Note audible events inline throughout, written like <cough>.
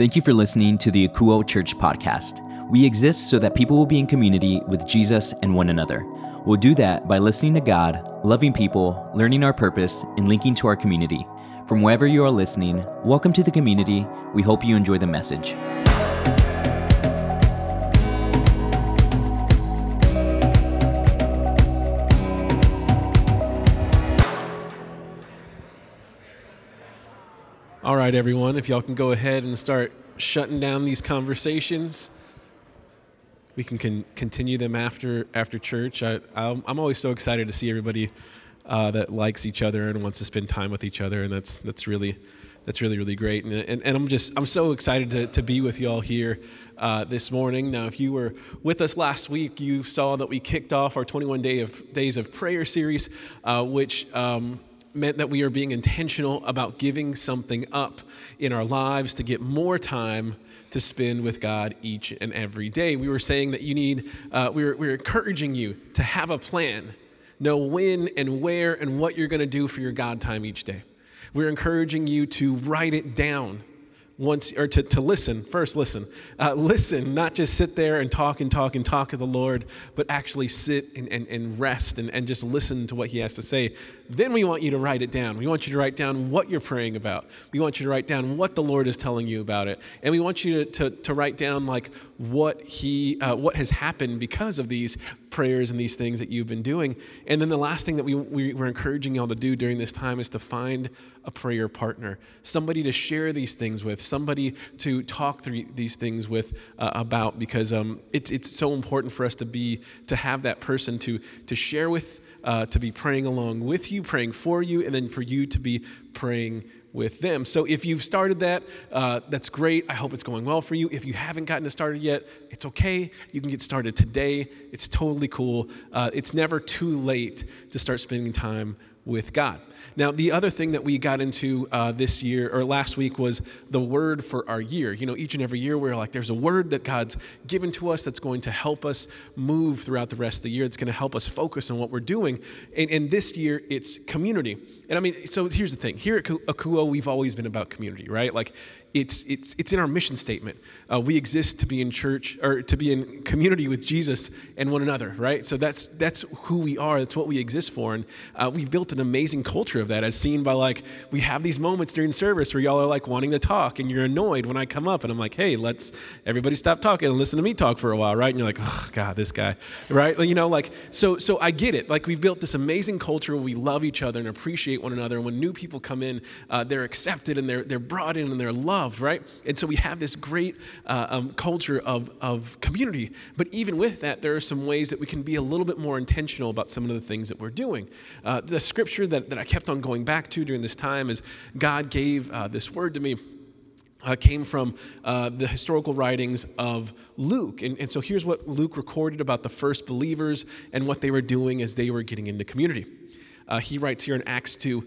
Thank you for listening to the Akouo Church podcast. We exist so that people will be in community with Jesus and one another. We'll do that by listening to God, loving people, learning our purpose, and linking to our community. From wherever you are listening, welcome to the community. We hope you enjoy the message. Right, everyone, if y'all can go ahead and start shutting down these conversations, we can con- continue them after after church. I, I'm, I'm always so excited to see everybody uh, that likes each other and wants to spend time with each other, and that's that's really that's really really great. And, and, and I'm just I'm so excited to, to be with you all here uh, this morning. Now, if you were with us last week, you saw that we kicked off our 21 day of days of prayer series, uh, which. Um, meant that we are being intentional about giving something up in our lives to get more time to spend with God each and every day. We were saying that you need, uh, we, were, we were encouraging you to have a plan, know when and where and what you're going to do for your God time each day. We're encouraging you to write it down once or to, to listen first listen. Uh, listen not just sit there and talk and talk and talk of the lord but actually sit and, and, and rest and, and just listen to what he has to say. Then we want you to write it down. We want you to write down what you're praying about. We want you to write down what the lord is telling you about it. And we want you to, to, to write down like what he uh, what has happened because of these prayers and these things that you've been doing. And then the last thing that we, we, we're encouraging y'all to do during this time is to find a prayer partner somebody to share these things with somebody to talk through these things with uh, about because um, it's, it's so important for us to be to have that person to to share with uh, to be praying along with you praying for you and then for you to be praying with them. So if you've started that, uh, that's great. I hope it's going well for you. If you haven't gotten it started yet, it's okay. You can get started today. It's totally cool. Uh, it's never too late to start spending time with God. Now, the other thing that we got into uh, this year or last week was the word for our year. You know, each and every year we're like, there's a word that God's given to us that's going to help us move throughout the rest of the year. It's going to help us focus on what we're doing. And, and this year it's community. And I mean, so here's the thing here at Akouo, we've always been about community, right? Like, it's, it's, it's in our mission statement. Uh, we exist to be in church or to be in community with Jesus and one another, right? So that's, that's who we are. That's what we exist for. And uh, we've built an amazing culture of that as seen by like, we have these moments during service where y'all are like wanting to talk and you're annoyed when I come up and I'm like, hey, let's everybody stop talking and listen to me talk for a while, right? And you're like, oh God, this guy, right? You know, like, so, so I get it. Like we've built this amazing culture where we love each other and appreciate one another. And when new people come in, uh, they're accepted and they're, they're brought in and they're loved loved, right? And so we have this great uh, um, culture of, of community. But even with that, there are some ways that we can be a little bit more intentional about some of the things that we're doing. Uh, the scripture that, that I kept on going back to during this time is God gave uh, this word to me. Uh, came from uh, the historical writings of Luke. And, and so here's what Luke recorded about the first believers and what they were doing as they were getting into community. Uh, he writes here in Acts 2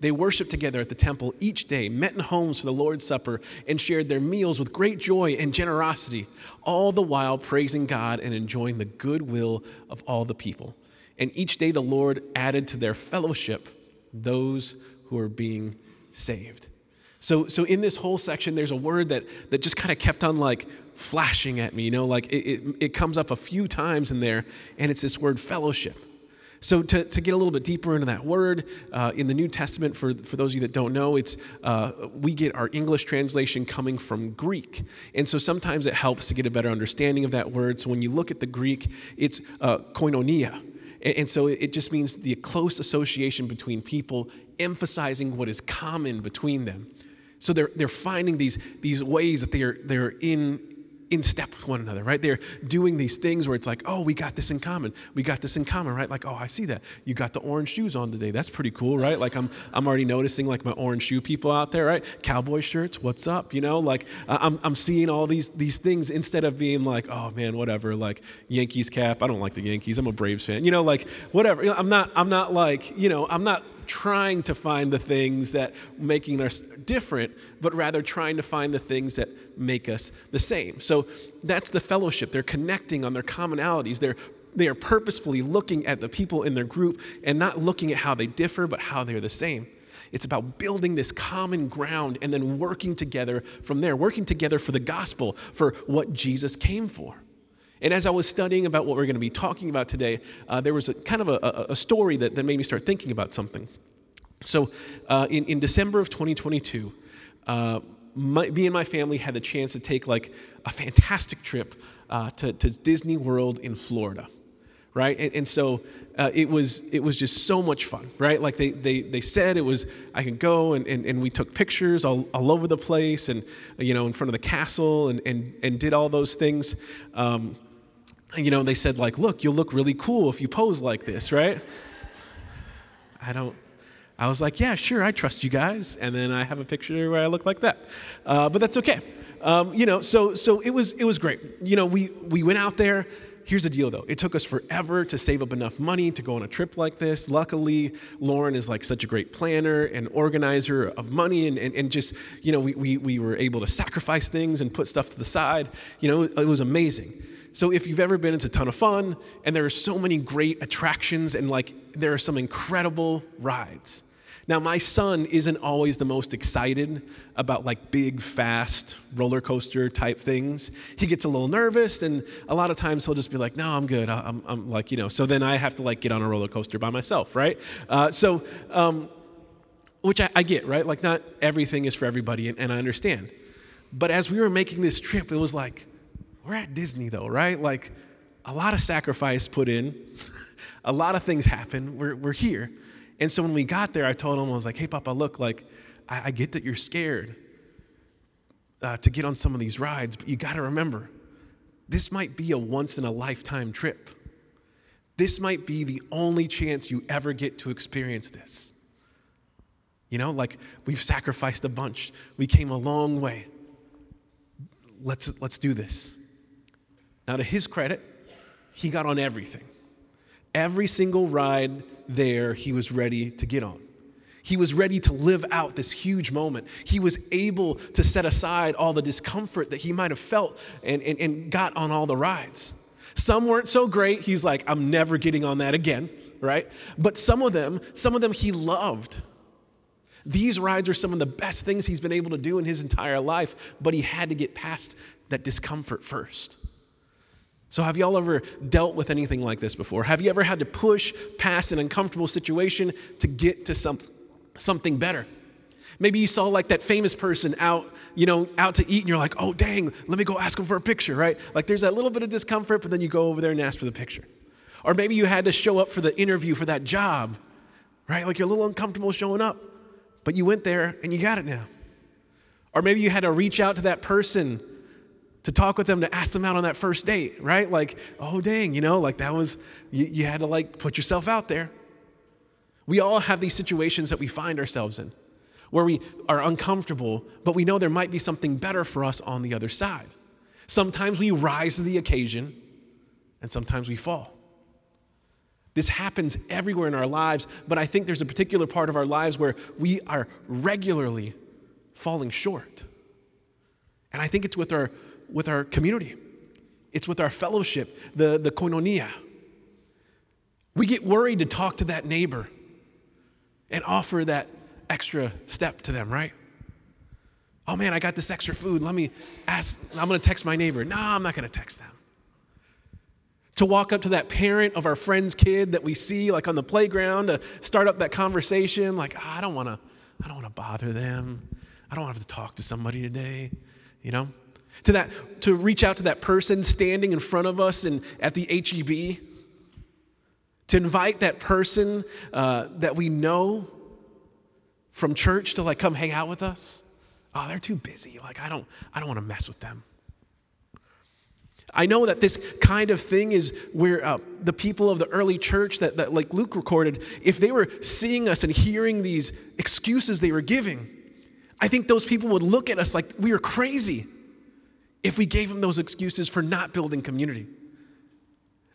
They worshiped together at the temple each day, met in homes for the Lord's Supper, and shared their meals with great joy and generosity, all the while praising God and enjoying the goodwill of all the people. And each day the Lord added to their fellowship those who are being saved. So, so in this whole section, there's a word that, that just kind of kept on like flashing at me, you know, like it, it, it comes up a few times in there, and it's this word fellowship. So, to, to get a little bit deeper into that word, uh, in the New Testament, for, for those of you that don't know, it's, uh, we get our English translation coming from Greek. And so sometimes it helps to get a better understanding of that word. So, when you look at the Greek, it's uh, koinonia. And, and so it just means the close association between people, emphasizing what is common between them. So they're, they're finding these, these ways that they're, they're in in step with one another, right? They're doing these things where it's like, oh, we got this in common. We got this in common, right? Like, oh, I see that. You got the orange shoes on today. That's pretty cool, right? Like, I'm, I'm already noticing like my orange shoe people out there, right? Cowboy shirts, what's up? You know, like I'm, I'm seeing all these, these things instead of being like, oh man, whatever, like Yankees cap. I don't like the Yankees. I'm a Braves fan. You know, like whatever. I'm not, I'm not like, you know, I'm not trying to find the things that making us different, but rather trying to find the things that make us the same. So that's the fellowship. They're connecting on their commonalities. They're they are purposefully looking at the people in their group and not looking at how they differ, but how they're the same. It's about building this common ground and then working together from there, working together for the gospel, for what Jesus came for. And as I was studying about what we're going to be talking about today, uh, there was a kind of a, a, story that, that made me start thinking about something. So, uh, in, in December of 2022, uh, my, me and my family had the chance to take like a fantastic trip uh, to, to, Disney World in Florida, right? And, and so uh, it was it was just so much fun, right? Like they they, they said it was I could go and, and, and we took pictures all, all over the place and you know in front of the castle and and, and did all those things. Um, you know, they said, like, look, you'll look really cool if you pose like this, right? I don't, I was like, yeah, sure, I trust you guys. And then I have a picture where I look like that. Uh, but that's okay. Um, you know, so, so it, was, it was great. You know, we, we went out there. Here's the deal though it took us forever to save up enough money to go on a trip like this. Luckily, Lauren is like such a great planner and organizer of money, and, and, and just, you know, we, we, we were able to sacrifice things and put stuff to the side. You know, it was amazing. So if you've ever been, it's a ton of fun, and there are so many great attractions, and like there are some incredible rides. Now, my son isn't always the most excited about like big, fast roller coaster type things. He gets a little nervous, and a lot of times he'll just be like, "No, I'm good. I'm, I'm like, you know." So then I have to like get on a roller coaster by myself, right? Uh, so, um, which I, I, get, right? Like, not everything is for everybody, and, and I understand. But as we were making this trip, it was like, we're at Disney though, right? Like a lot of sacrifice put in, <laughs> a lot of things happen. We're, we're here. And so when we got there, I told him, I was like, hey, Papa, look, like, I, I get that you're scared uh, to get on some of these rides, but you got to remember, this might be a once in a lifetime trip. This might be the only chance you ever get to experience this. You know, like we've sacrificed a bunch, we came a long way. Let's, let's do this. Now, to his credit, he got on everything. Every single ride there, he was ready to get on. He was ready to live out this huge moment. He was able to set aside all the discomfort that he might have felt and, and, and got on all the rides. Some weren't so great. He's like, I'm never getting on that again, right? But some of them, some of them he loved. These rides are some of the best things he's been able to do in his entire life, but he had to get past that discomfort first. So, have y'all ever dealt with anything like this before? Have you ever had to push past an uncomfortable situation to get to some, something better? Maybe you saw like that famous person out, you know, out to eat and you're like, oh, dang, let me go ask him for a picture, right? Like there's that little bit of discomfort, but then you go over there and ask for the picture. Or maybe you had to show up for the interview for that job, right? Like you're a little uncomfortable showing up, but you went there and you got it now. Or maybe you had to reach out to that person to talk with them, to ask them out on that first date, right? Like, oh, dang, you know, like that was, you, you had to like put yourself out there. We all have these situations that we find ourselves in where we are uncomfortable, but we know there might be something better for us on the other side. Sometimes we rise to the occasion, and sometimes we fall. This happens everywhere in our lives, but I think there's a particular part of our lives where we are regularly falling short. And I think it's with our with our community, it's with our fellowship, the, the koinonia. We get worried to talk to that neighbor and offer that extra step to them, right? Oh man, I got this extra food. Let me ask, I'm gonna text my neighbor. No, I'm not gonna text them. To walk up to that parent of our friend's kid that we see like on the playground to start up that conversation, like, oh, I don't wanna, I don't wanna bother them. I don't have to talk to somebody today, you know? To, that, to reach out to that person standing in front of us and at the HEB, to invite that person uh, that we know from church to like come hang out with us. Oh, they're too busy. Like I don't, I don't want to mess with them. I know that this kind of thing is where uh, the people of the early church that, that, like Luke recorded, if they were seeing us and hearing these excuses they were giving, I think those people would look at us like we were crazy if we gave them those excuses for not building community.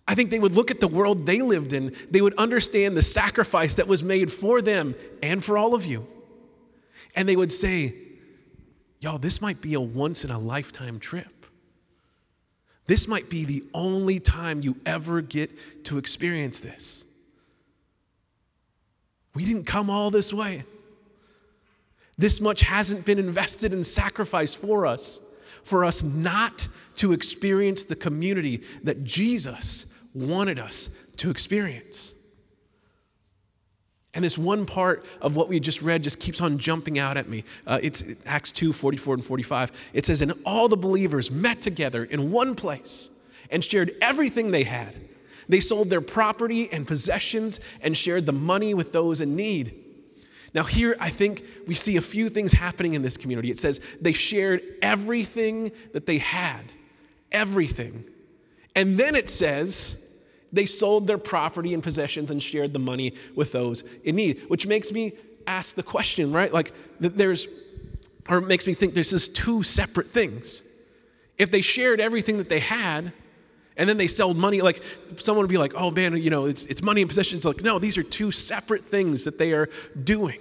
I think they would look at the world they lived in, they would understand the sacrifice that was made for them and for all of you. And they would say, Y'all, this might be a once in a lifetime trip. This might be the only time you ever get to experience this. We didn't come all this way. This much hasn't been invested in sacrifice for us, for us not to experience the community that Jesus wanted us to experience. And this one part of what we just read just keeps on jumping out at me. Uh, it's Acts 2 44 and 45. It says, And all the believers met together in one place and shared everything they had. They sold their property and possessions and shared the money with those in need. Now, here I think we see a few things happening in this community. It says they shared everything that they had, everything. And then it says they sold their property and possessions and shared the money with those in need, which makes me ask the question, right? Like, there's, or it makes me think there's just two separate things. If they shared everything that they had, and then they sell money, like someone would be like, oh man, you know, it's, it's money and possessions. Like, no, these are two separate things that they are doing.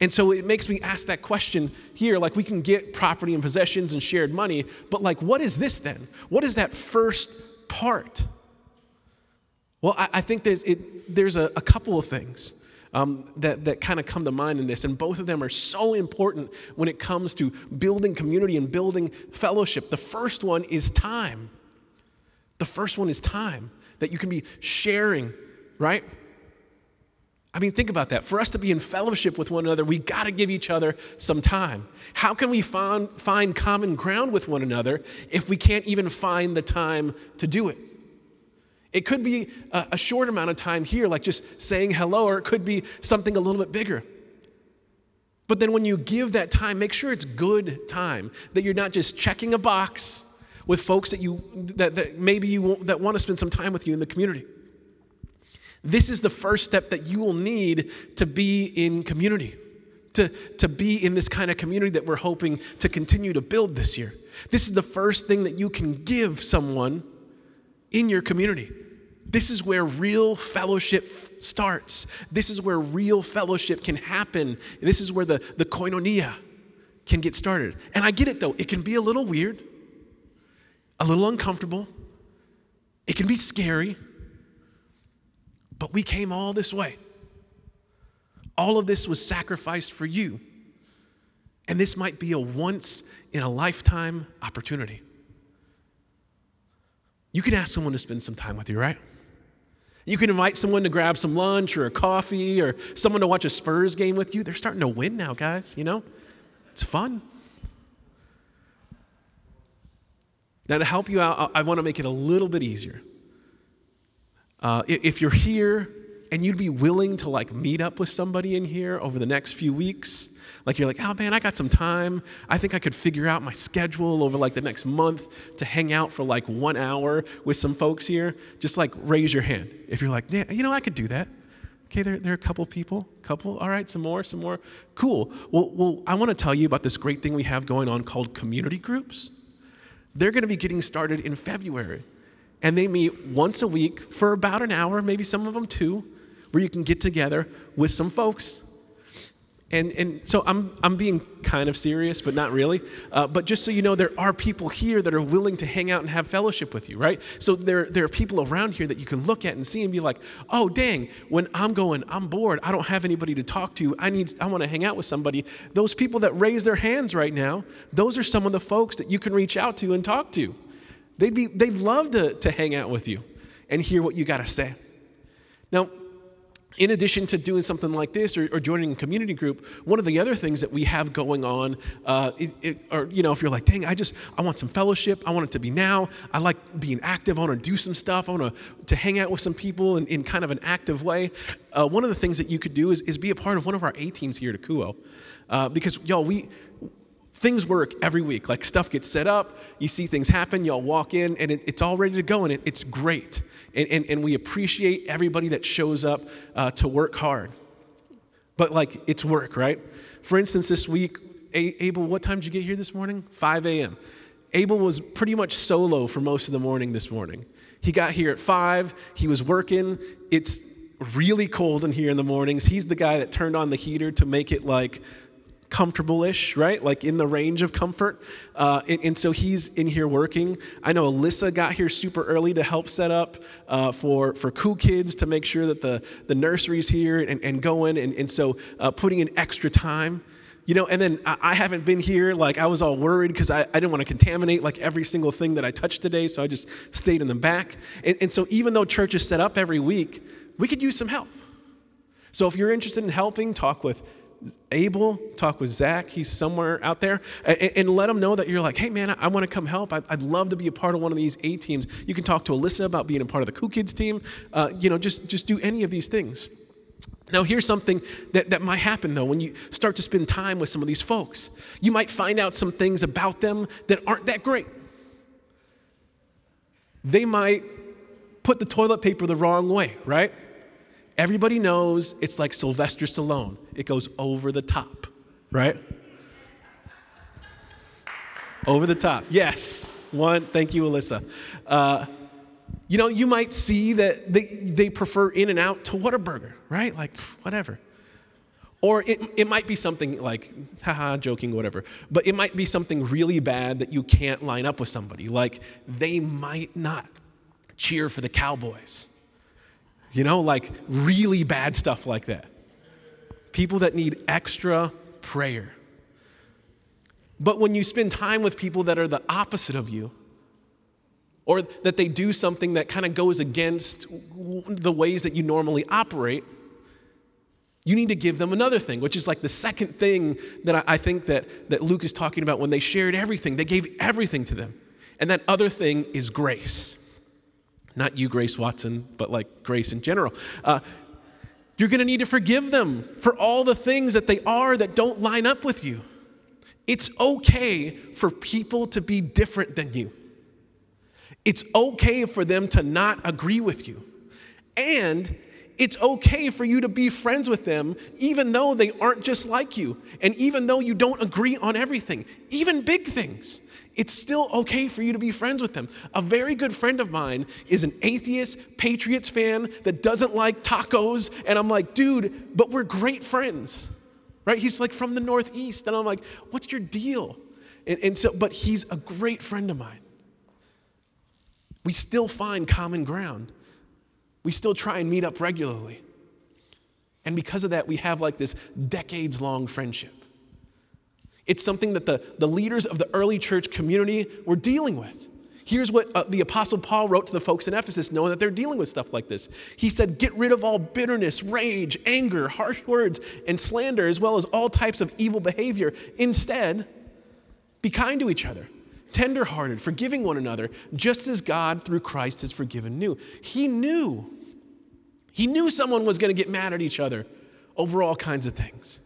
And so it makes me ask that question here like, we can get property and possessions and shared money, but like, what is this then? What is that first part? Well, I, I think there's, it, there's a, a, couple of things um, that, that kind of come to mind in this, and both of them are so important when it comes to building community and building fellowship. The first one is time. The first one is time that you can be sharing, right? I mean, think about that. For us to be in fellowship with one another, we got to give each other some time. How can we find, find common ground with one another if we can't even find the time to do it? It could be a, a short amount of time here, like just saying hello, or it could be something a little bit bigger. But then when you give that time, make sure it's good time, that you're not just checking a box with folks that you that, that maybe you that want to spend some time with you in the community. This is the first step that you will need to be in community, to, to be in this kind of community that we're hoping to continue to build this year. This is the first thing that you can give someone in your community. This is where real fellowship starts. This is where real fellowship can happen. This is where the, the koinonia can get started. And I get it though, it can be a little weird, a little uncomfortable, it can be scary. But we came all this way. All of this was sacrificed for you. And this might be a once in a lifetime opportunity. You can ask someone to spend some time with you, right? You can invite someone to grab some lunch or a coffee or someone to watch a Spurs game with you. They're starting to win now, guys, you know? It's fun. Now, to help you out, I want to make it a little bit easier. Uh, if you're here and you'd be willing to like meet up with somebody in here over the next few weeks, like you're like, oh man, I got some time. I think I could figure out my schedule over like the next month to hang out for like one hour with some folks here. Just like raise your hand if you're like, yeah, you know, I could do that. Okay, there, there are a couple people, couple. All right, some more, some more. Cool. Well, well, I want to tell you about this great thing we have going on called community groups. They're going to be getting started in February and they meet once a week for about an hour, maybe some of them two, where you can get together with some folks. And, and so I'm, I'm being kind of serious, but not really. Uh, but just so you know, there are people here that are willing to hang out and have fellowship with you, right? So there, there are people around here that you can look at and see and be like, oh, dang, when I'm going, I'm bored, I don't have anybody to talk to, I, need, I want to hang out with somebody. Those people that raise their hands right now, those are some of the folks that you can reach out to and talk to. They'd, be, they'd love to, to hang out with you and hear what you got to say. Now, in addition to doing something like this or, or, joining a community group, one of the other things that we have going on, uh, it, it, or you know, if you're like, dang, I just I want some fellowship, I want it to be now. I like being active. I want to do some stuff. I want to to hang out with some people in, in kind of an active way. Uh, one of the things that you could do is, is be a part of one of our A teams here at Akouo, uh, because y'all we things work every week. Like stuff gets set up, you see things happen, y'all walk in, and it, it's all ready to go, and it, it's great. And, and, and, we appreciate everybody that shows up uh, to work hard. But like, it's work, right? For instance, this week, a- Abel, what time did you get here this morning? 5 a.m. Abel was pretty much solo for most of the morning this morning. He got here at 5, he was working. It's really cold in here in the mornings. He's the guy that turned on the heater to make it like comfortable-ish, right? Like in the range of comfort. Uh, and, and, so he's in here working. I know Alyssa got here super early to help set up uh, for, for Cool Kids to make sure that the, the nursery's here and, and going. And, and so uh, putting in extra time. You know, and then I, I haven't been here. Like I was all worried because I, I didn't want to contaminate like every single thing that I touched today. So I just stayed in the back. And, and so even though church is set up every week, we could use some help. So if you're interested in helping, talk with Abel, talk with Zach, he's somewhere out there, and, and let them know that you're like, hey man, I, I want to come help. I, would love to be a part of one of these A teams. You can talk to Alyssa about being a part of the Cool Kids team. Uh, you know, just, just do any of these things. Now, here's something that, that might happen though when you start to spend time with some of these folks. You might find out some things about them that aren't that great. They might put the toilet paper the wrong way, right? Everybody knows it's like Sylvester Stallone, it goes over the top, right? Over the top, yes. One, thank you, Alyssa. Uh, you know, you might see that they, they prefer In-N-Out to Whataburger, right? Like, whatever. Or it, it might be something like, haha, joking, whatever. But it might be something really bad that you can't line up with somebody. Like, they might not cheer for the Cowboys. You know, like really bad stuff like that. People that need extra prayer. But when you spend time with people that are the opposite of you, or that they do something that kind of goes against the ways that you normally operate, you need to give them another thing, which is like the second thing that I think that, that Luke is talking about when they shared everything. They gave everything to them. And that other thing is grace. Not you, Grace Watson, but like grace in general. Uh, you're going to need to forgive them for all the things that they are that don't line up with you. It's okay for people to be different than you. It's okay for them to not agree with you. And it's okay for you to be friends with them, even though they aren't just like you, and even though you don't agree on everything, even big things it's still okay for you to be friends with them. A very good friend of mine is an atheist, Patriots fan that doesn't like tacos. And I'm like, dude, but we're great friends, right? He's like from the Northeast. And I'm like, what's your deal? And, and so, but he's a great friend of mine. We still find common ground, we still try and meet up regularly. And because of that, we have like this decades long friendship. It's something that the, the leaders of the early church community were dealing with. Here's what uh, the Apostle Paul wrote to the folks in Ephesus, knowing that they're dealing with stuff like this. He said, Get rid of all bitterness, rage, anger, harsh words, and slander, as well as all types of evil behavior. Instead, be kind to each other, tenderhearted, forgiving one another, just as God, through Christ, has forgiven you. He knew. He knew someone was going to get mad at each other over all kinds of things.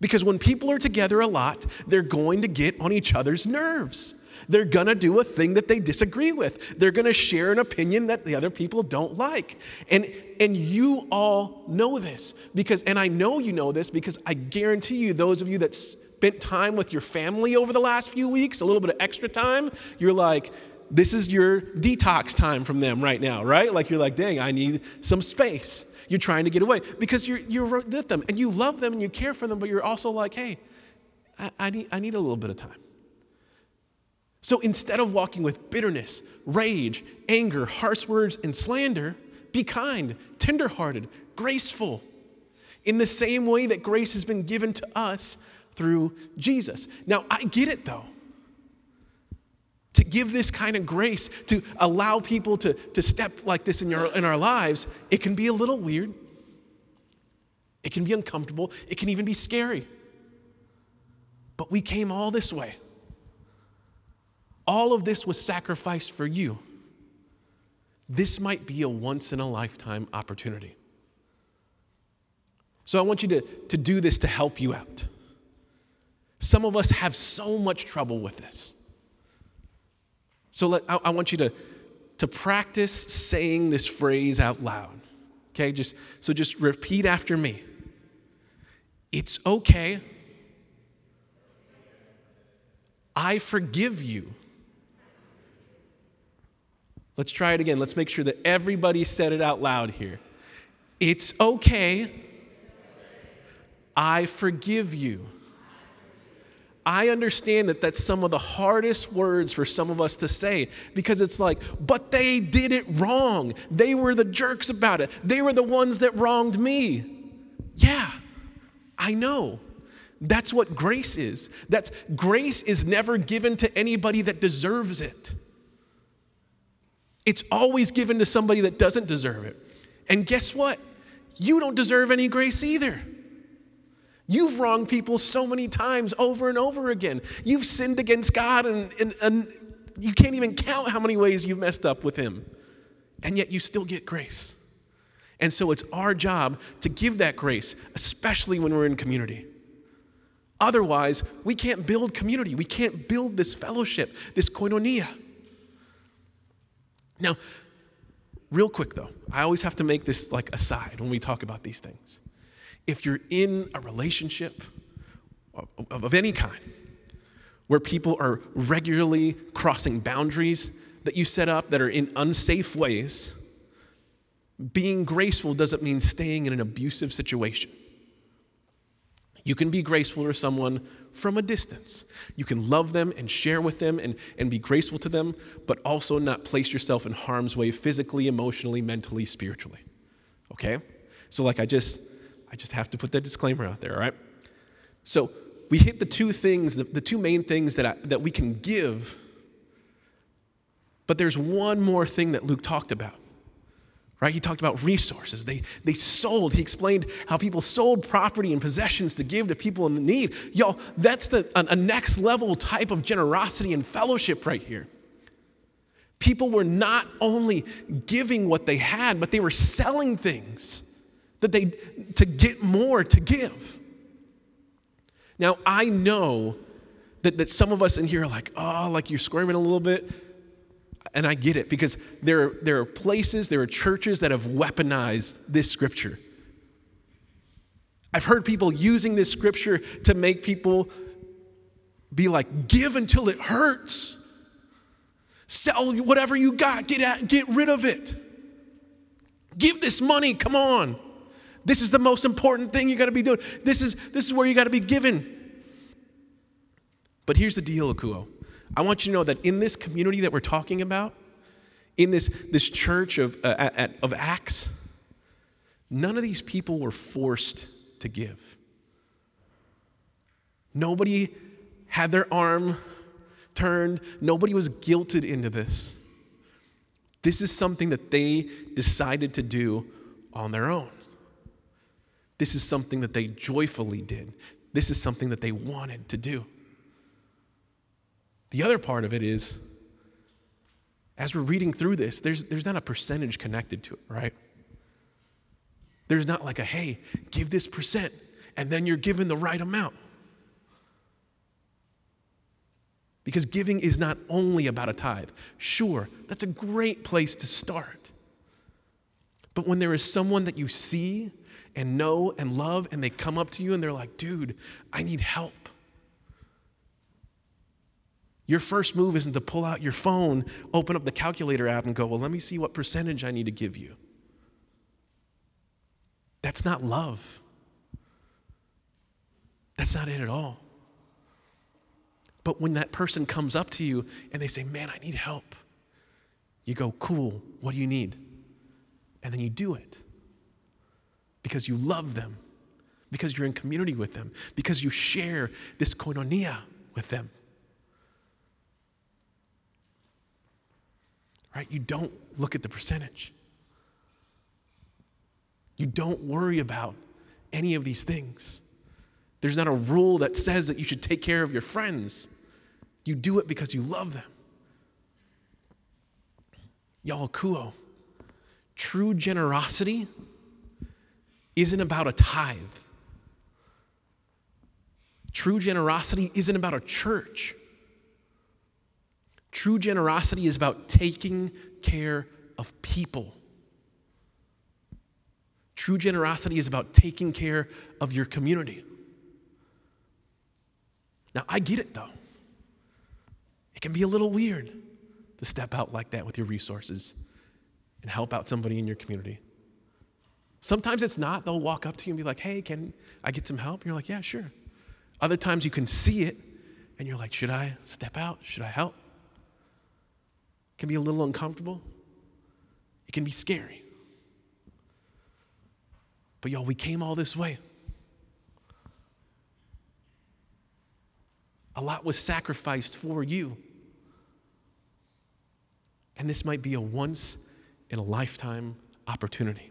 Because when people are together a lot, they're going to get on each other's nerves. They're gonna do a thing that they disagree with. They're gonna share an opinion that the other people don't like. And, and you all know this because, and I know you know this because I guarantee you, those of you that spent time with your family over the last few weeks, a little bit of extra time, you're like, this is your detox time from them right now, right? Like you're like, dang, I need some space. You're trying to get away because you're, you're with them and you love them and you care for them, but you're also like, hey, I, I, need, I need a little bit of time. So instead of walking with bitterness, rage, anger, harsh words, and slander, be kind, tenderhearted, graceful, in the same way that grace has been given to us through Jesus. Now, I get it though to give this kind of grace, to allow people to, to step like this in, your, in our lives, it can be a little weird. It can be uncomfortable. It can even be scary. But we came all this way. All of this was sacrificed for you. This might be a once in a lifetime opportunity. So I want you to, to do this to help you out. Some of us have so much trouble with this. So let, I, I want you to, to practice saying this phrase out loud. Okay, just so just repeat after me. It's okay. I forgive you. Let's try it again. Let's make sure that everybody said it out loud here. It's okay. I forgive you. I understand that that's some of the hardest words for some of us to say because it's like, but they did it wrong. They were the jerks about it. They were the ones that wronged me. Yeah, I know. That's what grace is. That's grace is never given to anybody that deserves it. It's always given to somebody that doesn't deserve it. And guess what? You don't deserve any grace either. You've wronged people so many times over and over again. You've sinned against God, and, and, and you can't even count how many ways you've messed up with Him. And yet you still get grace. And so it's our job to give that grace, especially when we're in community. Otherwise, we can't build community. We can't build this fellowship, this koinonia. Now, real quick though, I always have to make this like aside when we talk about these things if you're in a relationship of, of any kind where people are regularly crossing boundaries that you set up that are in unsafe ways, being graceful doesn't mean staying in an abusive situation. You can be graceful to someone from a distance. You can love them and share with them and, and be graceful to them, but also not place yourself in harm's way physically, emotionally, mentally, spiritually. Okay? So, like I just I just have to put that disclaimer out there, all right? So we hit the two things, the, the two main things that, I, that we can give, but there's one more thing that Luke talked about. Right? He talked about resources. They, they sold. He explained how people sold property and possessions to give to people in need. Y'all, that's the, a, a next level type of generosity and fellowship right here. People were not only giving what they had, but they were selling things that they to get more to give. Now I know that, that some of us in here are like, oh, like you're squirming a little bit. And I get it because there, there are places, there are churches that have weaponized this scripture. I've heard people using this scripture to make people be like, give until it hurts. Sell whatever you got, get, at, get rid of it. Give this money, come on. This is the most important thing you got to be doing. This is, this is where you got to be given. But here's the deal, Akouo. I want you to know that in this community that we're talking about, in this, this church of, uh, at, of Acts, none of these people were forced to give. Nobody had their arm turned, nobody was guilted into this. This is something that they decided to do on their own. This is something that they joyfully did. This is something that they wanted to do. The other part of it is, as we're reading through this, there's, there's not a percentage connected to it, right? There's not like a, hey, give this percent, and then you're given the right amount. Because giving is not only about a tithe. Sure, that's a great place to start. But when there is someone that you see and know and love, and they come up to you and they're like, dude, I need help. Your first move isn't to pull out your phone, open up the calculator app, and go, well, let me see what percentage I need to give you. That's not love. That's not it at all. But when that person comes up to you and they say, man, I need help, you go, cool, what do you need? And then you do it because you love them, because you're in community with them, because you share this koinonia with them. Right? You don't look at the percentage. You don't worry about any of these things. There's not a rule that says that you should take care of your friends. You do it because you love them. Y'all, kuo. True generosity isn't about a tithe. True generosity isn't about a church. True generosity is about taking care of people. True generosity is about taking care of your community. Now, I get it though. It can be a little weird to step out like that with your resources and help out somebody in your community. Sometimes it's not. They'll walk up to you and be like, hey, can I get some help? And you're like, yeah, sure. Other times you can see it and you're like, should I step out? Should I help? It can be a little uncomfortable. It can be scary. But y'all, we came all this way. A lot was sacrificed for you. And this might be a once in a lifetime opportunity.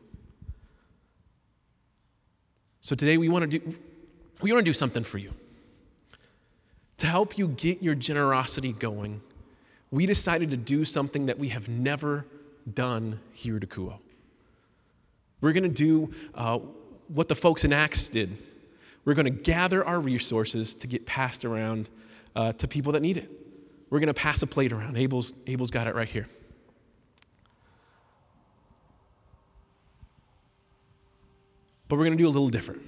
So today we want to do we want to do something for you. To help you get your generosity going, we decided to do something that we have never done here at Akouo. We're going to do uh, what the folks in Acts did. We're going to gather our resources to get passed around uh, to people that need it. We're going to pass a plate around. Abel's, Abel's got it right here. But we're going to do a little different.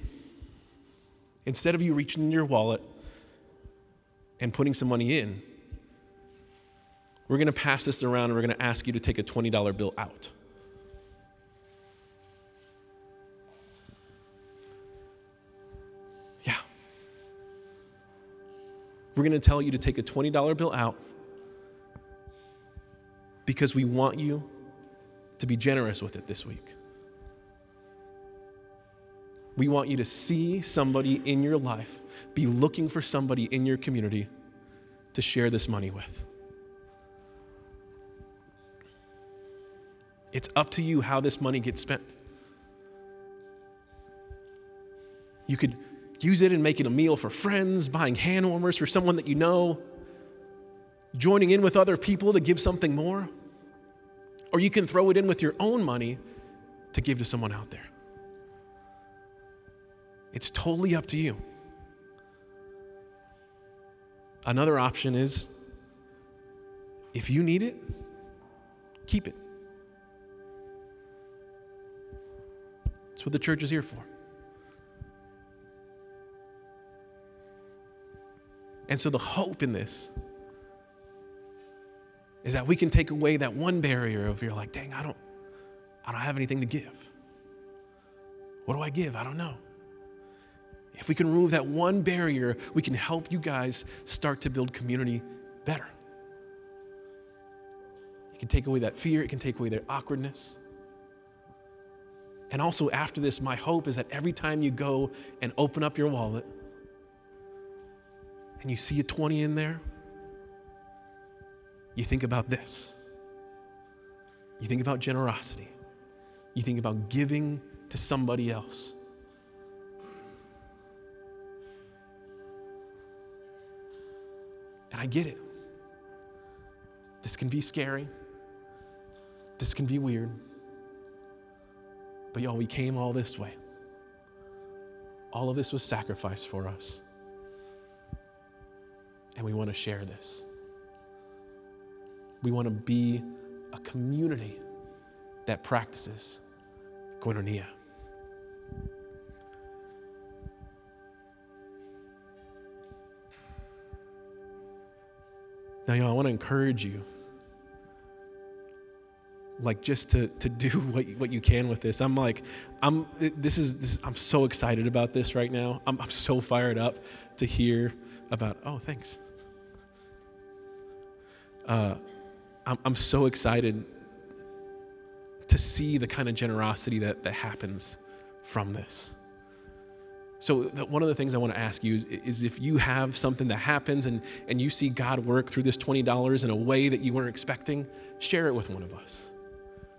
Instead of you reaching in your wallet and putting some money in, we're going to pass this around and we're going to ask you to take a $20 bill out. Yeah. We're going to tell you to take a $20 bill out because we want you to be generous with it this week. We want you to see somebody in your life, be looking for somebody in your community to share this money with. It's up to you how this money gets spent. You could use it in making a meal for friends, buying hand warmers for someone that you know, joining in with other people to give something more. Or you can throw it in with your own money to give to someone out there. It's totally up to you. Another option is if you need it, keep it. That's what the church is here for. And so the hope in this is that we can take away that one barrier of you're like, dang, I don't, I don't have anything to give. What do I give? I don't know. If we can remove that one barrier, we can help you guys start to build community better. It can take away that fear, it can take away that awkwardness. And also, after this, my hope is that every time you go and open up your wallet and you see a 20 in there, you think about this. You think about generosity. You think about giving to somebody else. And I get it. This can be scary. This can be weird. But y'all, we came all this way. All of this was sacrificed for us. And we want to share this. We want to be a community that practices koinonia. Now, y'all, I want to encourage you, like, just to, to do <laughs> what, what you can with this. I'm like, I'm, this is, this, I'm so excited about this right now. I'm, I'm so fired up to hear about, oh, thanks. Uh, I'm, I'm so excited to see the kind of generosity that, that happens from this. So, one of the things I want to ask you is, is, if you have something that happens and, and you see God work through this $20 in a way that you weren't expecting, share it with one of us.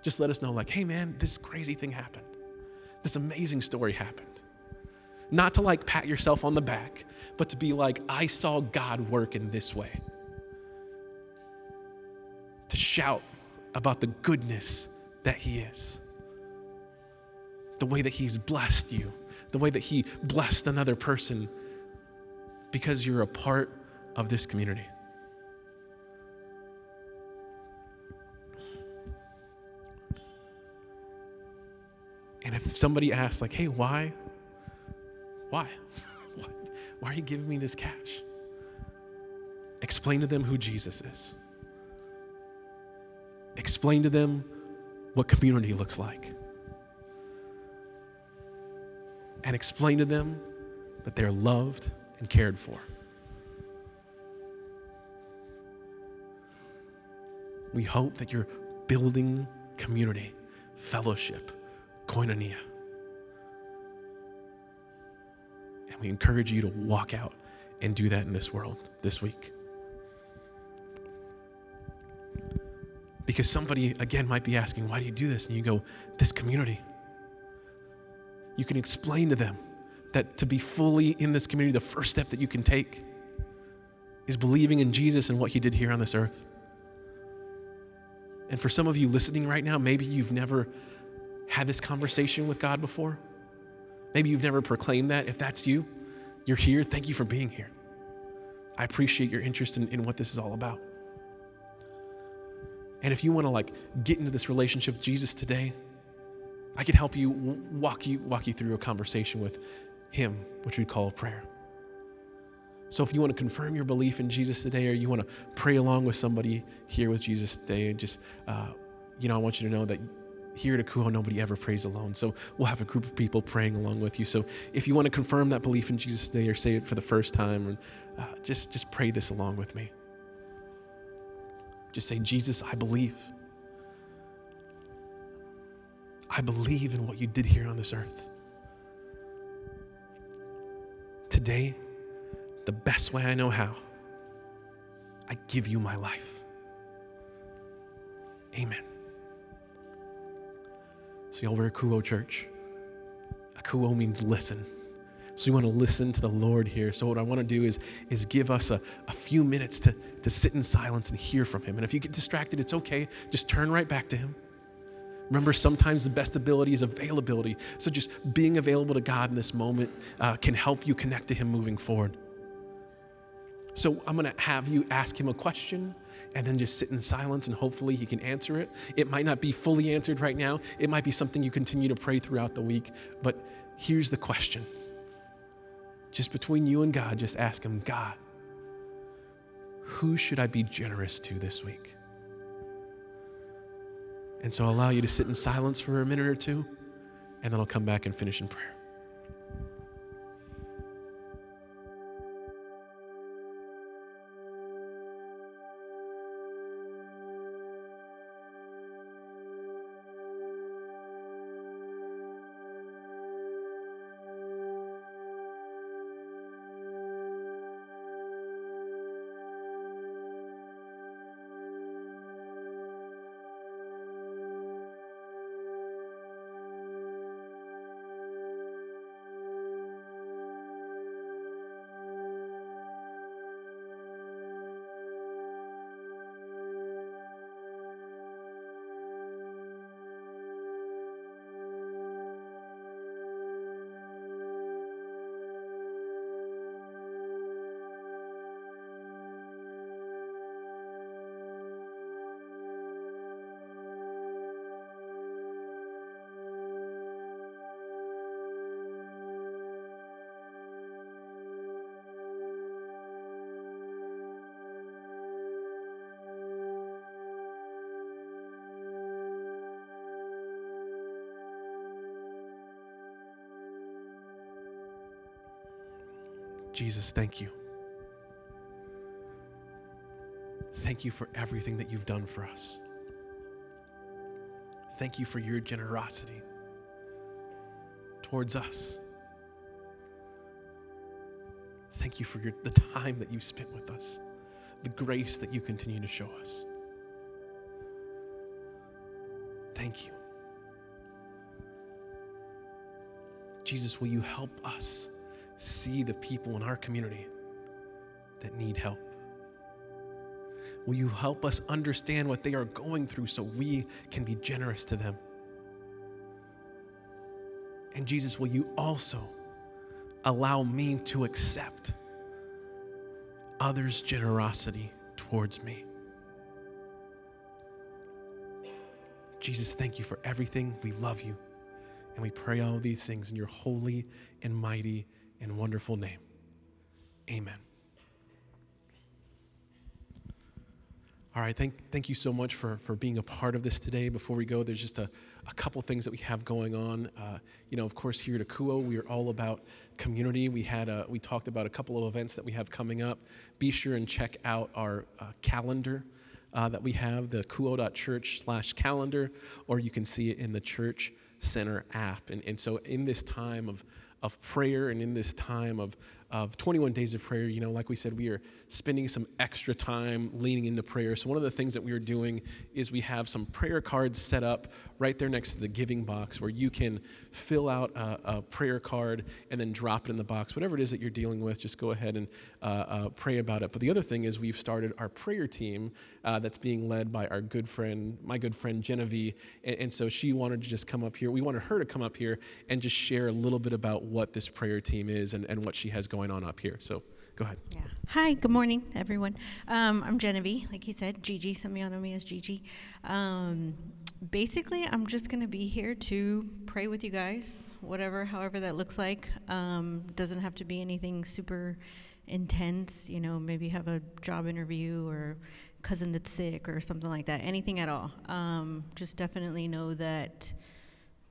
Just let us know, like, hey man, this crazy thing happened. This amazing story happened. Not to like pat yourself on the back, but to be like, I saw God work in this way. To shout about the goodness that He is, the way that He's blessed you the way that he blessed another person because you're a part of this community. And if somebody asks, like, hey, why? Why? <laughs> Why are you giving me this cash? Explain to them who Jesus is. Explain to them what community looks like. And explain to them that they're loved and cared for. We hope that you're building community, fellowship, koinonia. And we encourage you to walk out and do that in this world this week. Because somebody, again, might be asking, why do you do this? And you go, this community. You can explain to them that to be fully in this community, the first step that you can take is believing in Jesus and what he did here on this earth. And for some of you listening right now, maybe you've never had this conversation with God before. Maybe you've never proclaimed that. If that's you, you're here. Thank you for being here. I appreciate your interest in, in what this is all about. And if you want to like get into this relationship with Jesus today, I can help you walk you walk you through a conversation with him, which we call prayer. So if you want to confirm your belief in Jesus today, or you want to pray along with somebody here with Jesus today, just uh, you know, I want you to know that here at Akouo, nobody ever prays alone. So we'll have a group of people praying along with you. So if you want to confirm that belief in Jesus today, or say it for the first time, or uh, just just pray this along with me. Just say, Jesus, I believe. I believe in what you did here on this earth. Today, the best way I know how, I give you my life. Amen. So, y'all, we're Akouo Church. Akouo means listen. So we want to listen to the Lord here. So what I want to do is, is give us a, a few minutes to, to sit in silence and hear from him. And if you get distracted, it's okay. Just turn right back to him. Remember, sometimes the best ability is availability. So just being available to God in this moment uh, can help you connect to him moving forward. So I'm going to have you ask him a question and then just sit in silence and hopefully he can answer it. It might not be fully answered right now. It might be something you continue to pray throughout the week. But here's the question just between you and God, just ask Him, God, who should I be generous to this week? And so I'll allow you to sit in silence for a minute or two, and then I'll come back and finish in prayer. Jesus, thank you. Thank you for everything that you've done for us. Thank you for your generosity towards us. Thank you for your, the time that you've spent with us, the grace that you continue to show us. Thank you. Jesus, will you help us see the people in our community that need help? Will you help us understand what they are going through so we can be generous to them? And Jesus, will you also allow me to accept others' generosity towards me. Jesus, thank you for everything. We love you. And we pray all these things in your holy and mighty and wonderful name. Amen. All right, thank, thank you so much for, for being a part of this today. Before we go, there's just a, a couple things that we have going on. Uh, you know, of course, here at Akouo, we are all about community. We had a, we talked about a couple of events that we have coming up. Be sure and check out our uh, calendar uh, that we have, the kuo.church slash calendar, or you can see it in the Church Center app. And, and so in this time of, of prayer and in this time of, of 21 days of prayer, you know, like we said, we are spending some extra time leaning into prayer. So, one of the things that we are doing is we have some prayer cards set up right there next to the giving box where you can fill out a, a prayer card and then drop it in the box. Whatever it is that you're dealing with, just go ahead and uh, uh, pray about it. But the other thing is, we've started our prayer team uh, that's being led by our good friend, my good friend Genevieve. And, and so, she wanted to just come up here. We wanted her to come up here and just share a little bit about what this prayer team is and, and what she has going on up here. So, Go ahead. Yeah. Hi, good morning, everyone. Um, I'm Genevieve, like he said, Gigi. Some of y'all know me as Gigi. Um, basically, I'm just going to be here to pray with you guys, whatever, however that looks like. Um, doesn't have to be anything super intense, you know, maybe have a job interview or cousin that's sick or something like that, anything at all. Um, just definitely know that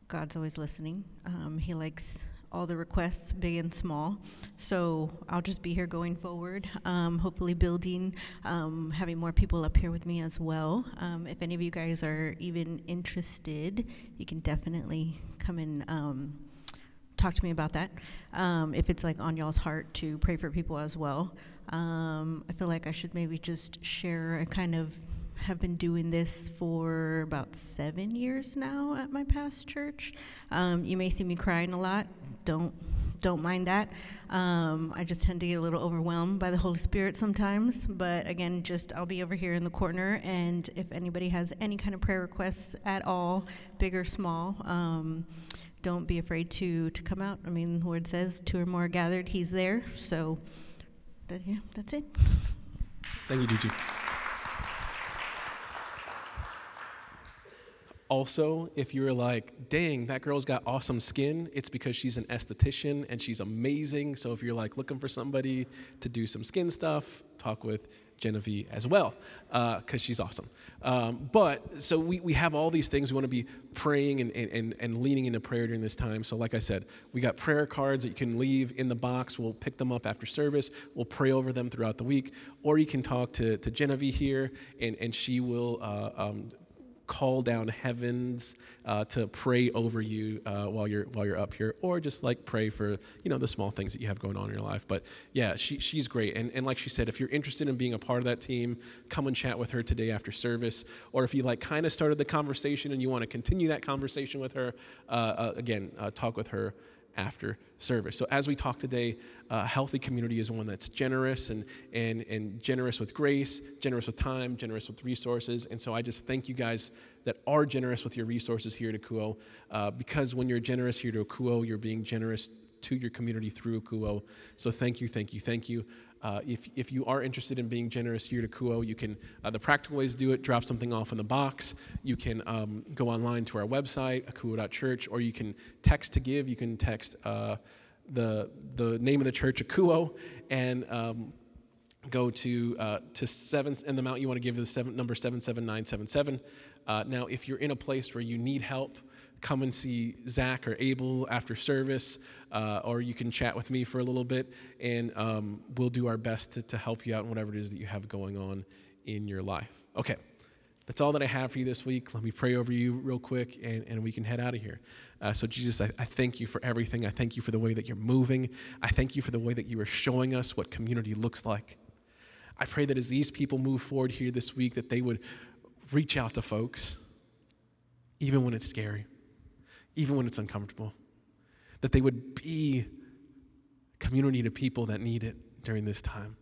God's always listening. Um, he likes all the requests, big and small. So I'll just be here going forward, um, hopefully building, um, having more people up here with me as well. Um, if any of you guys are even interested, you can definitely come and um, talk to me about that. Um, if it's like on y'all's heart to pray for people as well. Um, I feel like I should maybe just share a kind of have been doing this for about seven years now at my past church. Um, you may see me crying a lot. Don't don't mind that. Um, I just tend to get a little overwhelmed by the Holy Spirit sometimes. But again, just I'll be over here in the corner, and if anybody has any kind of prayer requests at all, big or small. Um, don't be afraid to to come out. I mean, the word says, two or more gathered, He's there. So, that, yeah, that's it. <laughs> Thank you, DG. Also, if you're like, dang, that girl's got awesome skin, it's because she's an esthetician and she's amazing. So if you're like looking for somebody to do some skin stuff, talk with Genevieve as well, because uh, she's awesome. Um, but so we, we have all these things. We want to be praying and, and, and leaning into prayer during this time. So, like I said, we got prayer cards that you can leave in the box. We'll pick them up after service. We'll pray over them throughout the week. Or you can talk to, to Genevieve here, and, and she will uh, um, call down heavens uh, to pray over you uh, while you're while you're up here, or just like pray for you know the small things that you have going on in your life. But yeah, she, she's great, and and like she said, if you're interested in being a part of that team, come and chat with her today after service, or if you like kind of started the conversation and you want to continue that conversation with her, uh, uh again, uh, talk with her after service. So as we talk today, a healthy community is one that's generous and, and, and generous with grace, generous with time, generous with resources. And so I just thank you guys that are generous with your resources here at Akouo, uh, because when you're generous here to Akouo, you're being generous to your community through Akouo. So thank you, thank you, thank you. Uh, if, if you are interested in being generous here to Kuo, you can, uh, the practical ways to do it, drop something off in the box. You can um, go online to our website, akouo.church, or you can text to give. You can text uh, the, the name of the church, Akouo, and um, go to, uh, to seven, and the amount you want to give is seven, number 77977. Uh, now, if you're in a place where you need help, come and see Zach or Abel after service, uh, or you can chat with me for a little bit, and um, we'll do our best to, to help you out in whatever it is that you have going on in your life. Okay, that's all that I have for you this week. Let me pray over you real quick, and, and we can head out of here. Uh, so, Jesus, I, I thank you for everything. I thank you for the way that you're moving. I thank you for the way that you are showing us what community looks like. I pray that as these people move forward here this week, that they would reach out to folks, even when it's scary even when it's uncomfortable. That they would be community to people that need it during this time.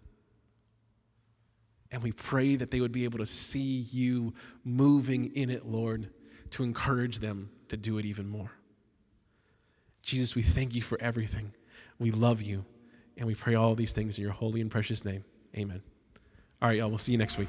And we pray that they would be able to see you moving in it, Lord, to encourage them to do it even more. Jesus, we thank you for everything. We love you. And we pray all these things in your holy and precious name. Amen. All right, y'all. We'll see you next week.